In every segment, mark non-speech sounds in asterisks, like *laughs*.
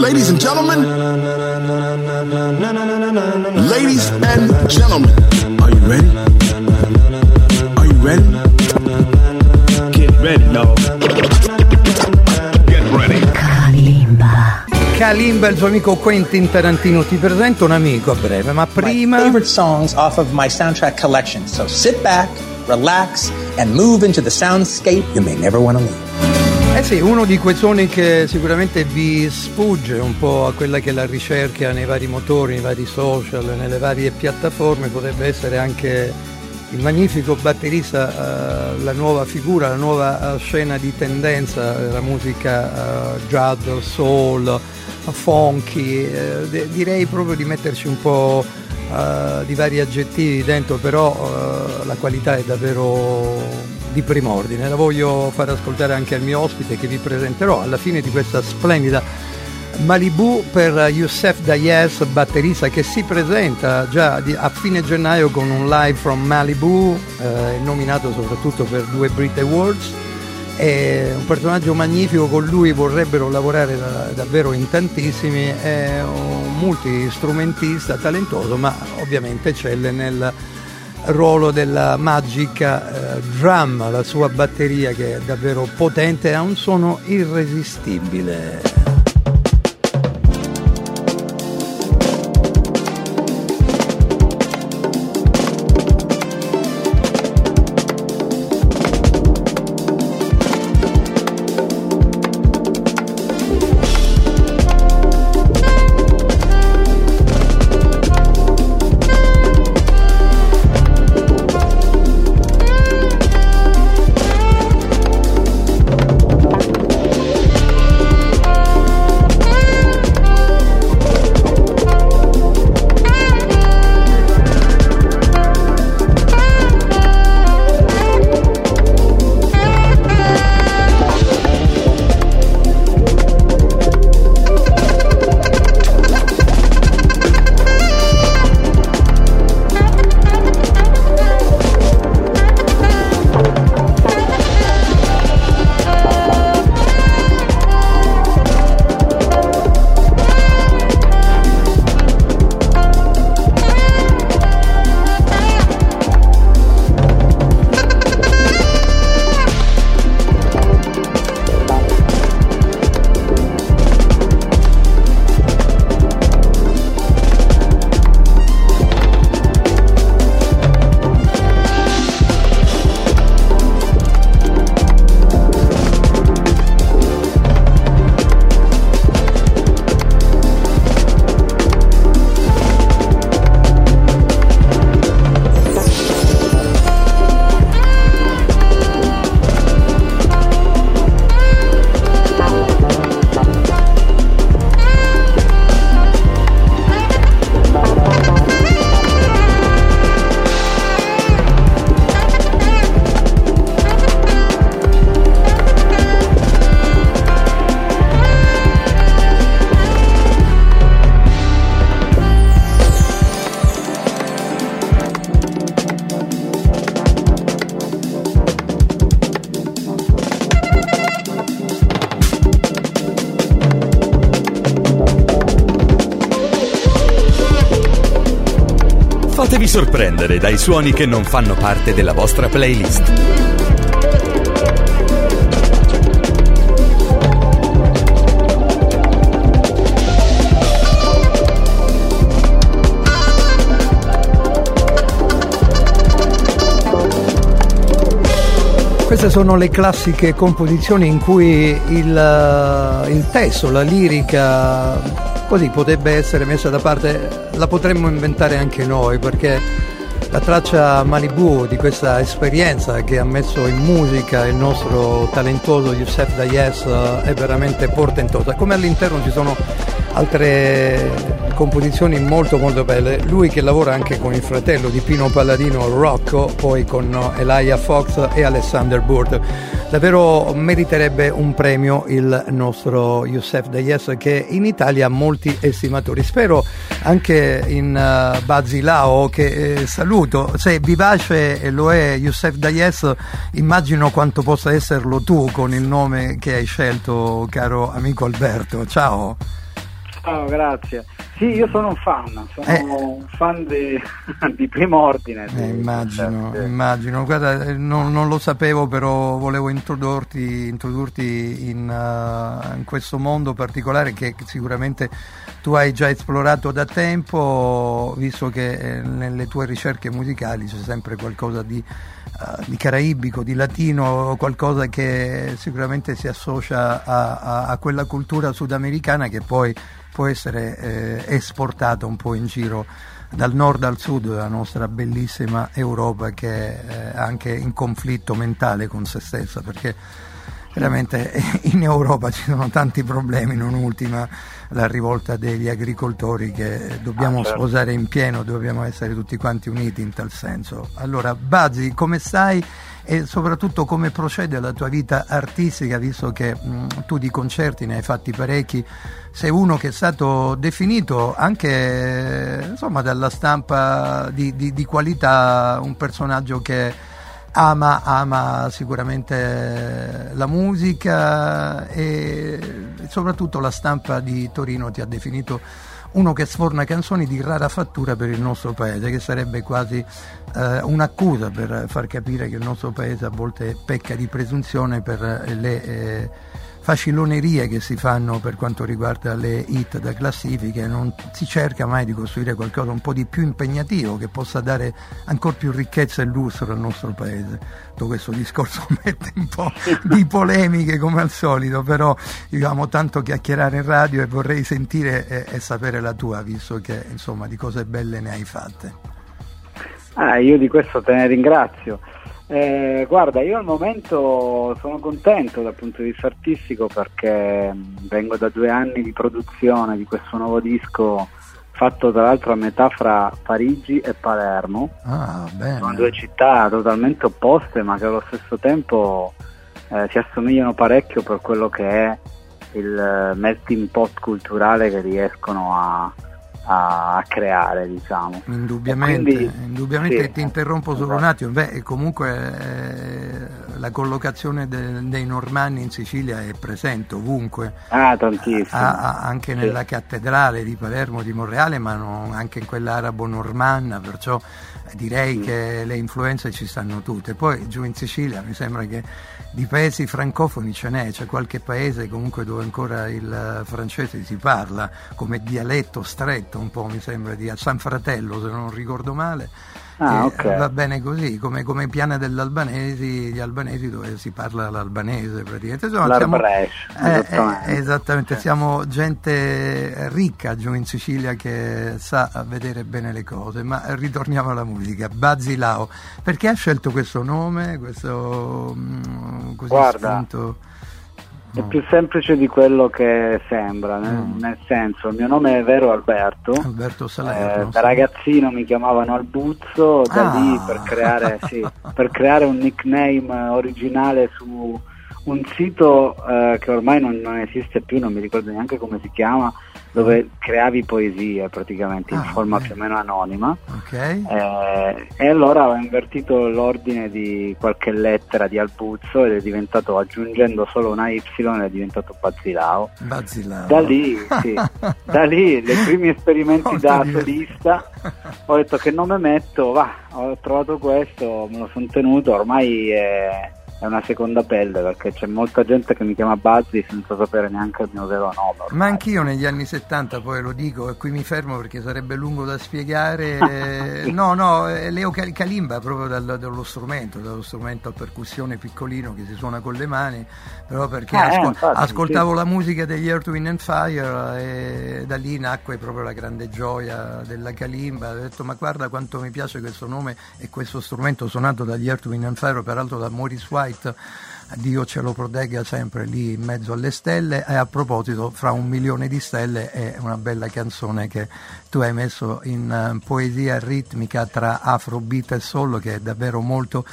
Ladies and gentlemen, ladies and gentlemen, are you ready? Are you ready? Get ready, y'all. Get ready. Kalimba. Kalimba, il suo amico Quentin Tarantino. Ti presento un amico a breve, ma prima. My favorite songs off of my soundtrack collection. So sit back, relax, and move into the soundscape you may never want to leave. Eh sì, uno di quei suoni che sicuramente vi sfugge un po' a quella che è la ricerca nei vari motori, nei vari social, nelle varie piattaforme, potrebbe essere anche il magnifico batterista, uh, la nuova figura, la nuova uh, scena di tendenza, la musica uh, jazz, soul, funky, de- direi proprio di metterci un po' di vari aggettivi dentro, però la qualità è davvero di prim'ordine. La voglio far ascoltare anche al mio ospite che vi presenterò alla fine di questa splendida Malibu per Youssef Dayes, batterista che si presenta già a fine gennaio con un live from Malibu, eh, nominato soprattutto per due Brit Awards. È un personaggio magnifico, con lui vorrebbero lavorare da, davvero in tantissimi, è un multistrumentista talentoso, ma ovviamente eccelle nel ruolo della magica eh, drum, la sua batteria che è davvero potente, ha un suono irresistibile. Sorprendere dai suoni che non fanno parte della vostra playlist. Queste sono le classiche composizioni in cui il, il testo, la lirica così potrebbe essere messa da parte, la potremmo inventare anche noi perché la traccia Malibu di questa esperienza che ha messo in musica il nostro talentuoso Youssef Dayes è veramente portentosa, come all'interno ci sono altre composizioni molto molto belle. Lui che lavora anche con il fratello di Pino Palladino Rocco, poi con Elijah Fox e Alexander Burt. Davvero meriterebbe un premio il nostro Youssef Dayes che in Italia ha molti estimatori. Spero anche in uh, Basilao che eh, saluto. Se vivace lo è Youssef Dayes, immagino quanto possa esserlo tu con il nome che hai scelto, caro amico Alberto. Ciao. Ciao, grazie. Sì, io sono un fan, sono eh. un fan di, *laughs* di primo ordine. Eh, immagino, certo. immagino. Guarda, eh, non, non, lo sapevo, però volevo introdurti, introdurti in, uh, in, questo mondo particolare che sicuramente tu hai già esplorato da tempo, visto che eh, nelle tue ricerche musicali c'è sempre qualcosa di, uh, di caraibico, di latino, qualcosa che sicuramente si associa a, a, a quella cultura sudamericana che poi può essere eh, esportata un po' in giro dal nord al sud della nostra bellissima Europa che è anche in conflitto mentale con se stessa perché veramente *laughs* in Europa ci sono tanti problemi, non ultima la rivolta degli agricoltori che dobbiamo ah, certo. sposare in pieno, dobbiamo essere tutti quanti uniti in tal senso. Allora, Bazzi, come stai? E soprattutto come procede la tua vita artistica, visto che mh, tu di concerti ne hai fatti parecchi, sei uno che è stato definito anche insomma, dalla stampa di, di, di qualità, un personaggio che ama, ama sicuramente la musica e soprattutto la stampa di Torino ti ha definito uno che sforna canzoni di rara fattura per il nostro paese, che sarebbe quasi eh, un'accusa per far capire che il nostro paese a volte pecca di presunzione per le eh, facilonerie che si fanno per quanto riguarda le hit da classifiche, non si cerca mai di costruire qualcosa un po' di più impegnativo che possa dare ancora più ricchezza e lustro al nostro paese. Tutto questo discorso *laughs* mette un po' di polemiche come al solito, però io tanto chiacchierare in radio e vorrei sentire e, e sapere la tua, visto che insomma di cose belle ne hai fatte. Ah, io di questo te ne ringrazio. Eh, guarda, io al momento sono contento dal punto di vista artistico perché mm, vengo da due anni di produzione di questo nuovo disco fatto tra l'altro a metà fra Parigi e Palermo. Ah, Sono due città totalmente opposte ma che allo stesso tempo eh, si assomigliano parecchio per quello che è il eh, melting pot culturale che riescono a, a, creare, diciamo. Indubbiamente, quindi, indubbiamente sì, ti interrompo solo esatto. un attimo, Beh, comunque eh, la collocazione de, dei normanni in Sicilia è presente ovunque. Ah, tantissimo. A, a, anche sì. nella cattedrale di Palermo, di Monreale, ma non, anche in quella arabo-normanna, perciò direi sì. che le influenze ci stanno tutte. Poi giù in Sicilia mi sembra che di paesi francofoni ce n'è, c'è qualche paese comunque dove ancora il francese si parla come dialetto stretto, un po' mi sembra di San Fratello se non ricordo male. Ah, okay. Va bene così, come, come piana degli albanesi, gli albanesi dove si parla l'albanese praticamente. Insomma, siamo, eh, esattamente, eh, esattamente siamo gente ricca giù in Sicilia che sa vedere bene le cose, ma ritorniamo alla musica. Basilao, perché ha scelto questo nome, questo mm, così Guarda, spunto? È più semplice di quello che sembra, nel, mm. nel senso, il mio nome è vero Alberto. Alberto Salerno. Eh, da ragazzino mi chiamavano Albuzzo, da ah. lì per creare, sì, per creare, un nickname originale su un sito eh, che ormai non, non esiste più, non mi ricordo neanche come si chiama, dove creavi poesie praticamente in ah, forma okay. più o meno anonima okay. eh, e allora ho invertito l'ordine di qualche lettera di Albuzzo ed è diventato aggiungendo solo una Y è diventato Bazzilao, Bazzilao. Da, lì, sì, da lì i primi esperimenti da solista ho detto che nome metto va ho trovato questo me lo sono tenuto ormai è è una seconda pelle perché c'è molta gente che mi chiama Buzzy senza sapere neanche il mio vero nome. Ormai. Ma anch'io negli anni 70 poi lo dico e qui mi fermo perché sarebbe lungo da spiegare. *laughs* no, no, Leo Kalimba proprio dal, dallo strumento, dallo strumento a percussione piccolino che si suona con le mani, però perché eh, ascol- infatti, ascoltavo sì. la musica degli Earth, Wind and Fire e da lì nacque proprio la grande gioia della Kalimba. Ho detto ma guarda quanto mi piace questo nome e questo strumento suonato dagli Earth, Wind and Fire, peraltro da Maurice White White Dio ce lo protegga sempre lì in mezzo alle stelle e a proposito fra un milione di stelle è una bella canzone che tu hai messo in uh, poesia ritmica tra afrobeat e solo che è davvero molto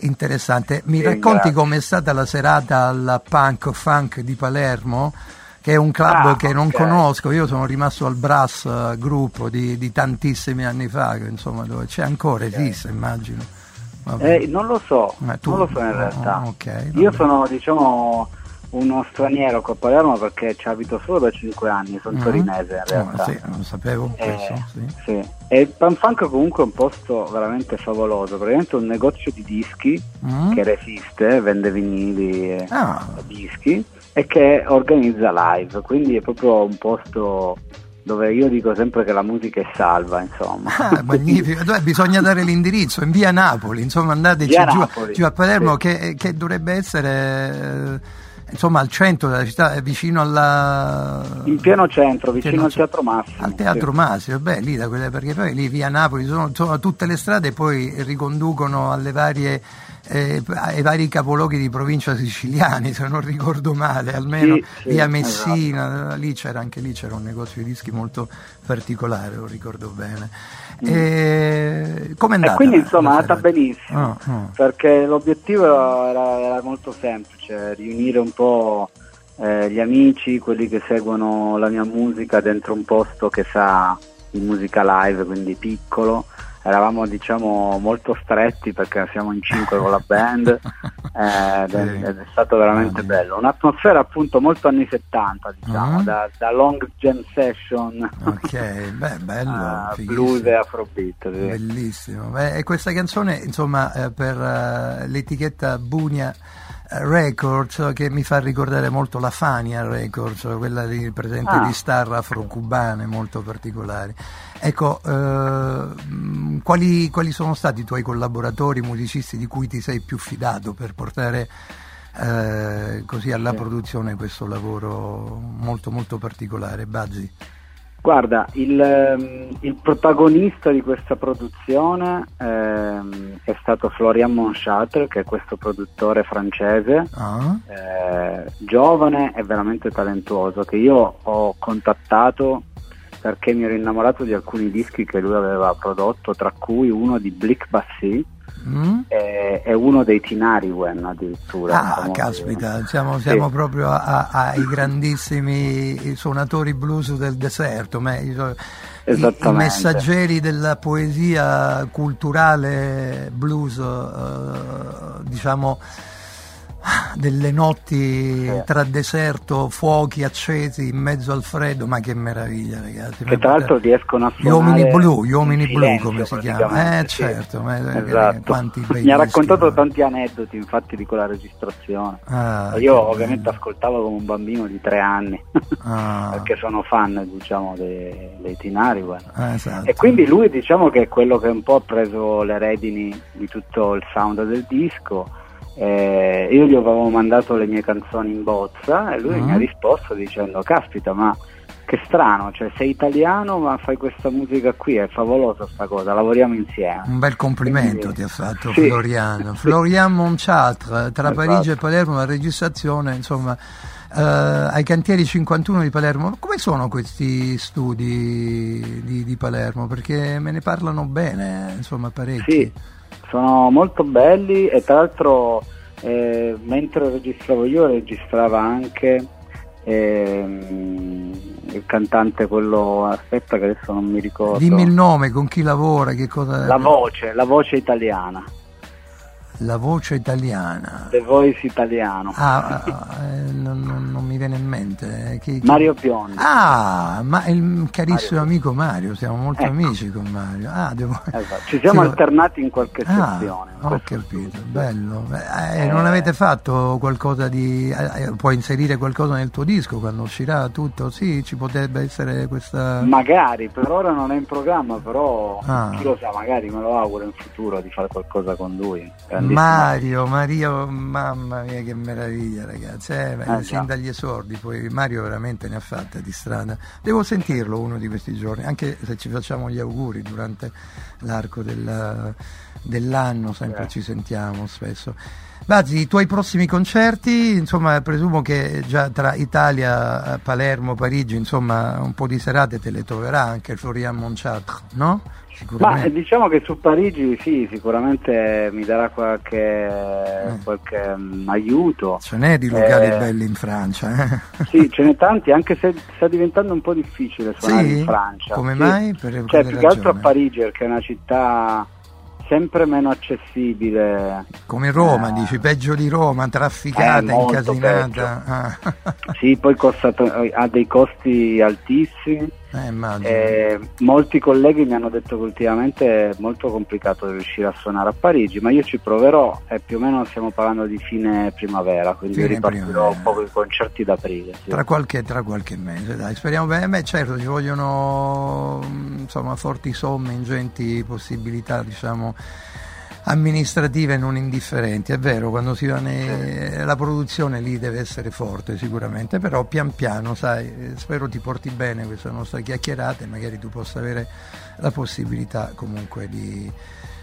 interessante. Mi racconti com'è stata la serata al Punk Funk di Palermo? Che è un club Ah, che non ok. conosco, io sono rimasto al Brass eh, gruppo di, di tantissimi anni fa, insomma, dove c'è ancora, esiste immagino. Eh, non lo so, tu- non lo so in oh, realtà. ok, Io vabbè. sono diciamo uno straniero qua a Palermo perché ci abito solo da 5 anni, sono Mhm. torinese in Oh, realtà. sì, non sapevo Eh, questo, sì. sì. E Panfunk comunque è un posto veramente favoloso, praticamente un negozio di dischi Mm? che resiste, vende vinili e Ah, dischi e che organizza live, quindi è proprio un posto dove io dico sempre che la musica è salva, insomma. Ah, magnifico, Dov'è? bisogna dare l'indirizzo in via Napoli, insomma andateci Via giù, Napoli, giù a Palermo sì. che, che dovrebbe essere eh, insomma al centro della città, eh, vicino alla... In pieno centro, vicino Pieno al. Teatro Massimo. Al Teatro sì. Massimo, beh, lì da quelle, perché poi lì via Napoli sono, sono tutte le strade poi riconducono alle varie, eh, ai vari capoluoghi di provincia siciliani, se non ricordo male, almeno Sì, sì, via esatto. Messina, lì c'era anche lì c'era un negozio di dischi molto particolare, lo ricordo bene. E, com'è Mm. E andata? quindi insomma è andata benissimo, Ah, ah. perché l'obiettivo era, era molto semplice, riunire un po' eh, gli amici, quelli che seguono la mia musica dentro un posto che sa di musica live, quindi piccolo. Eravamo diciamo molto stretti perché siamo in cinque con la band *laughs* eh, ed, è, ed è stato veramente Ah, bello. Un'atmosfera appunto molto anni 70, diciamo, Ah. da, da long jam session Ok, beh, bello, *laughs* fighissimo. blues e afrobeat. sì. Bellissimo. Beh, e questa canzone, insomma, eh, per eh, l'etichetta Bunia Records, che mi fa ricordare molto la Fania Records, quella di, presente Ah. di star afro-cubane molto particolari. Ecco, eh, quali, quali sono stati i tuoi collaboratori musicisti di cui ti sei più fidato per portare eh, così alla Sì. produzione questo lavoro molto molto particolare, Bazzi? Guarda, il, ehm, il protagonista di questa produzione ehm, è stato Florian Monchatre, che è questo produttore francese, Ah? eh, giovane e veramente talentuoso, che io ho contattato perché mi ero innamorato di alcuni dischi che lui aveva prodotto, tra cui uno di Blick Bassi Mm? e, e uno dei Tinariwen addirittura. Ah, caspita, siamo, siamo Sì. proprio ai grandissimi suonatori blues del deserto, me- i, i- messaggeri della poesia culturale blues, eh, diciamo, delle notti Sì. tra deserto, fuochi accesi in mezzo al freddo, ma che meraviglia ragazzi. Che tra l'altro riescono a Gli suonare uomini blu, gli uomini in blu silenzio, come si chiama? Eh sì. certo, ma, eh, Esatto. quanti bei Mi ha dischi, raccontato no? tanti aneddoti infatti di quella registrazione. Ah, Io ovviamente bello. ascoltavo come un bambino di tre anni *laughs* Ah. perché sono fan diciamo dei, dei Tinari. Ah, esatto. e quindi lui diciamo che è quello che un po' ha preso le redini di tutto il sound del disco Eh, io gli avevo mandato le mie canzoni in bozza e lui Mm. mi ha risposto dicendo caspita ma che strano cioè sei italiano ma fai questa musica qui è favolosa sta cosa lavoriamo insieme Un bel complimento Quindi- ti ha fatto Sì. Floriano. Florian Monciatre, tra Esatto. Parigi e Palermo, la registrazione, insomma, eh, ai cantieri 51 di Palermo. Come sono questi studi di, di Palermo? Perché me ne parlano bene, insomma, parecchi. Sì, sono molto belli e tra l'altro eh, mentre registravo io registrava anche ehm, il cantante quello, aspetta che adesso non mi ricordo, Dimmi il nome, con chi lavora, che cosa... la voce, la voce italiana, La voce italiana. The Voice italiano, Ah, eh, non, non- non mi viene in mente. eh, chi- chi- Mario Biondi. Ah, ma il carissimo Mario. amico Mario, siamo molto Ecco. amici con Mario. Ah, devo... Esatto, Ci siamo Sì, alternati in qualche Ah, sezione. in ho capito, studio. bello. Eh, Eh. non avete fatto qualcosa di... eh, eh, puoi inserire qualcosa nel tuo disco quando uscirà tutto? Sì, ci potrebbe essere questa... Magari, per ora non è in programma, però Ah. chi lo sa, magari me lo auguro in futuro di fare qualcosa con lui. Mario, Mario, mamma mia che meraviglia ragazzi, eh, Eh, sin dagli esordi, poi Mario veramente ne ha fatte di strada. Devo sentirlo uno di questi giorni, anche se ci facciamo gli auguri durante l'arco del- dell'anno, sempre Eh. ci sentiamo spesso. Bazzi, i tuoi prossimi concerti, insomma, presumo che già tra Italia, Palermo, Parigi, insomma, un po' di serate te le troverà anche il Florian Monchartre, no? Ma diciamo che su Parigi sì, sicuramente mi darà qualche, Eh. qualche mm, aiuto. Ce n'è di locali Eh, belli in Francia, eh? Sì, ce n'è tanti, anche se sta diventando un po' difficile suonare Sì? in Francia. Come Sì. mai? Per Cioè, più che altro a ragione? Parigi, perché è una città sempre meno accessibile. Come Roma, Eh, dici, peggio di Roma, trafficata, Eh, incasinata. Ah. Sì, poi costa, ha dei costi altissimi. Eh. Eh, molti colleghi mi hanno detto che ultimamente è molto complicato riuscire a suonare a Parigi, ma io ci proverò e più o meno stiamo parlando di fine primavera, quindi Fine ripartirò primavera. un po' con i concerti ad aprile. sì. Tra qualche, tra qualche mese, dai, speriamo bene. Beh, certo, ci vogliono mm, insomma, forti somme, ingenti possibilità, diciamo, amministrative non indifferenti. È vero, quando si va ne- la produzione lì deve essere forte sicuramente, però pian piano, sai, eh, spero ti porti bene questa nostra chiacchierata e magari tu possa avere la possibilità comunque di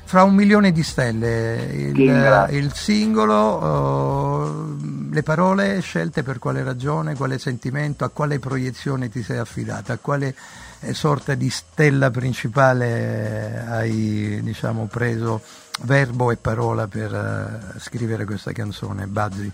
fra un milione di stelle il, il singolo, eh, le parole scelte per quale ragione, quale sentimento, a quale proiezione ti sei affidata, a quale eh, sorta di stella principale eh, hai diciamo, preso verbo e parola per eh, scrivere questa canzone, Bazzi.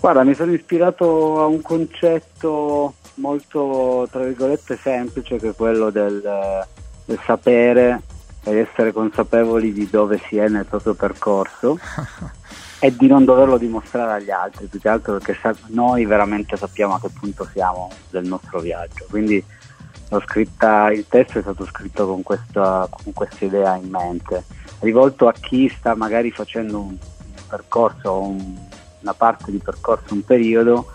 Guarda, mi sono ispirato a un concetto molto, tra virgolette, semplice che è quello del, del sapere e essere consapevoli di dove si è nel proprio percorso *laughs* e di non doverlo dimostrare agli altri, più che altro perché noi veramente sappiamo a che punto siamo del nostro viaggio. Quindi scritta, il testo è stato scritto con questa, con questa idea in mente, rivolto a chi sta magari facendo un percorso, un- una parte di percorso, un periodo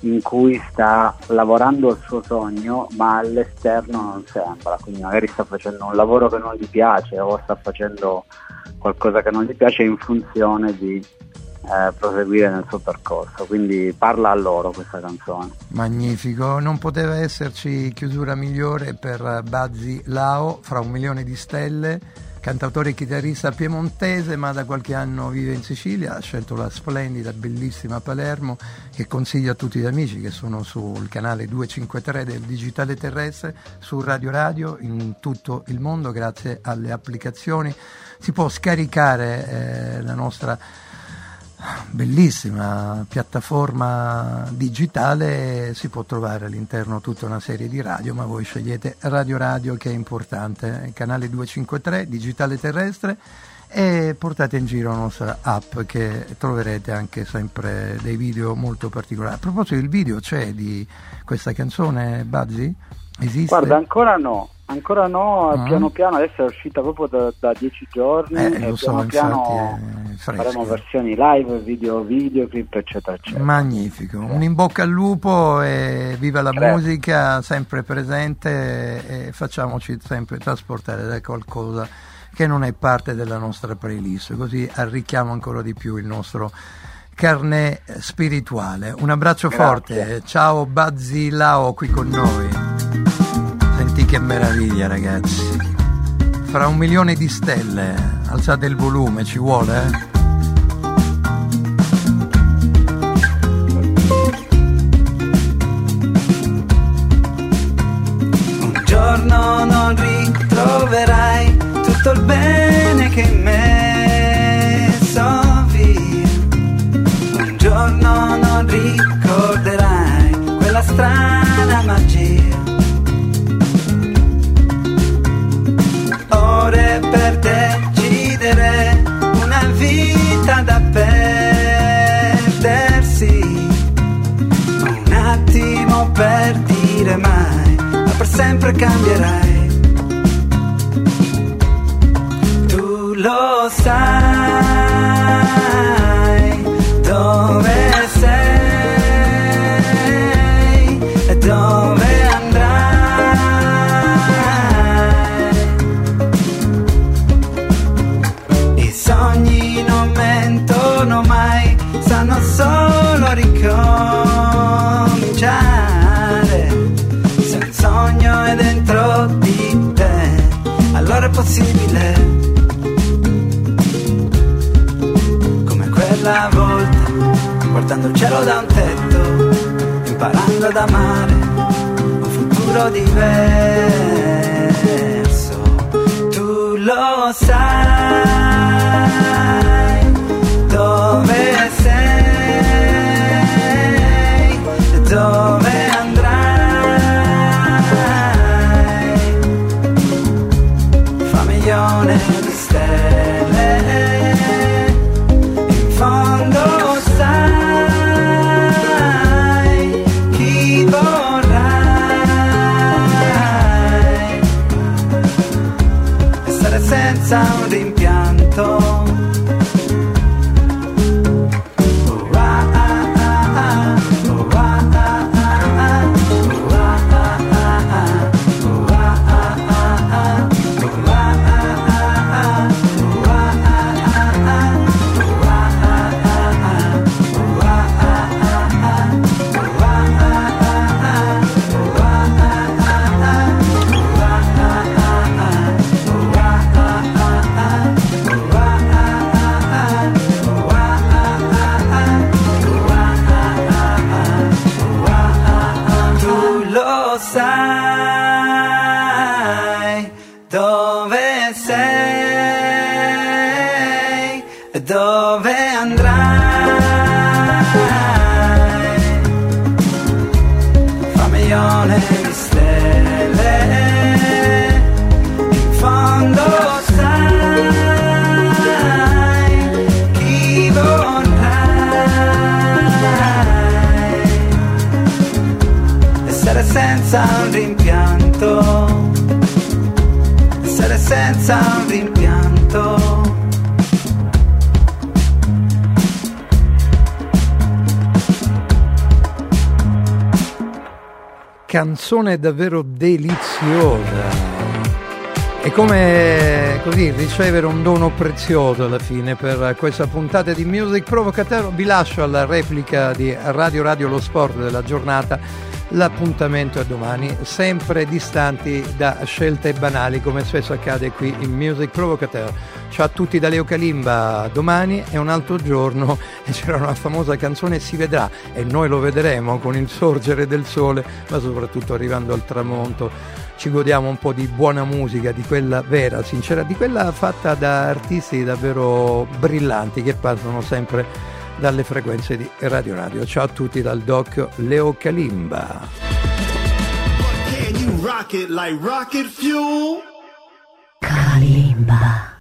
in cui sta lavorando al suo sogno ma all'esterno non sembra, quindi magari sta facendo un lavoro che non gli piace o sta facendo qualcosa che non gli piace in funzione di eh, proseguire nel suo percorso, quindi parla a loro questa canzone. Magnifico, non poteva esserci chiusura migliore per Bazzi Lao, fra un milione di stelle, cantautore e chitarrista piemontese ma da qualche anno vive in Sicilia, ha scelto la splendida, bellissima Palermo che consiglio a tutti gli amici che sono sul canale 253 del Digitale Terrestre, su Radio Radio, in tutto il mondo grazie alle applicazioni. Si può scaricare eh, la nostra bellissima piattaforma digitale si può trovare all'interno tutta una serie di radio ma voi scegliete Radio Radio che è importante canale 253 digitale terrestre e portate in giro la nostra app che troverete anche sempre dei video molto particolari a proposito il video c'è di questa canzone Bazzi? esiste? Guarda, ancora no, ancora no, Ah. piano piano adesso è uscita proprio da, da dieci giorni Eh, lo so, piano piano infatti è fresca. faremo versioni live, video, videoclip, eccetera, eccetera. Magnifico, un in bocca al lupo e viva la Grazie. musica sempre presente e facciamoci sempre trasportare da qualcosa che non è parte della nostra playlist, così arricchiamo ancora di più il nostro carne spirituale. Un abbraccio Grazie. forte, ciao Bazzi Lao qui con noi. Senti che meraviglia ragazzi. Fra un milione di stelle, alzate il volume, ci vuole? Eh? Cambierai. Tu lo sai cielo da un tetto, imparando ad amare un futuro diverso. Senza un rimpianto, essere senza un rimpianto. canzone davvero deliziosa. È come così ricevere un dono prezioso alla fine per questa puntata di Music Provocateur. Vi lascio alla replica di Radio Radio Lo Sport della giornata. L'appuntamento è domani, sempre distanti da scelte banali come spesso accade qui in Music Provocateur. Ciao a tutti da Leo Kalimba, domani è un altro giorno e c'era una famosa canzone Si vedrà e noi lo vedremo con il sorgere del sole, ma soprattutto arrivando al tramonto ci godiamo un po' di buona musica, di quella vera, sincera, di quella fatta da artisti davvero brillanti che passano sempre dalle frequenze di Radio Radio. Ciao a tutti dal doc Leo Kalimba. Kalimba.